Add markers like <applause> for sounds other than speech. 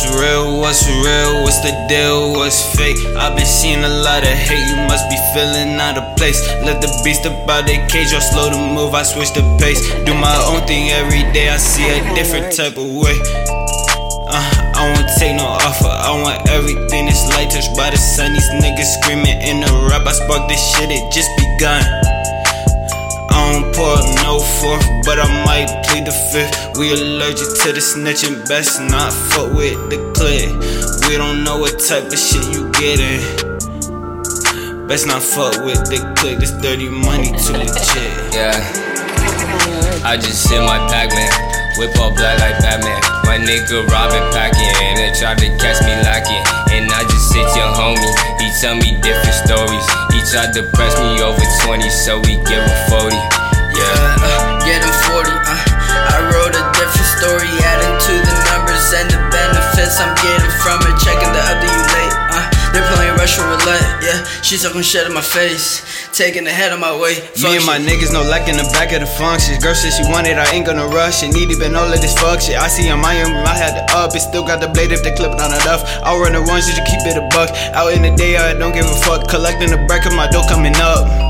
what's real, what's real, what's the deal, what's fake? I've been seeing a lot of hate, you must be feeling out of place. Let the beast up out the cage, or slow to move, I switch the pace. Do my own thing every day, I see a different type of way. Uh, I won't take no offer, I want everything that's light touched by the sun. These niggas screaming in the rap, I spark this shit, it just begun. Don't pour up no fourth, but I might plead the fifth. We allergic to the snitching, best not fuck with the clip. We don't know what type of shit you getting. Best not fuck with the click, this dirty money too legit. <laughs> Yeah. I just sit my Pac-Man, whip all black like Batman. My nigga Robin packing, and they tried to catch me lacking. And I just sit your homie, he tell me different stories. He tried to press me over 20, so we give him 40. Yeah. uh, get him 40. Uh, I wrote a different story, adding to the numbers and the benefits I'm getting from it. Checking the update you late. Uh, they're playing Russian roulette. Yeah, she's talking shit in my face, taking the head of my way. Me and my niggas no lack in the back of the functions. Girl said she want it, I ain't gonna rush it. Need even all of this fuck shit. I see on my own, I had it up. It still got the blade if they clip it on enough. I'll run the ones just to keep it a buck. Out in the day, I don't give a fuck. Collecting the break of my dough coming up.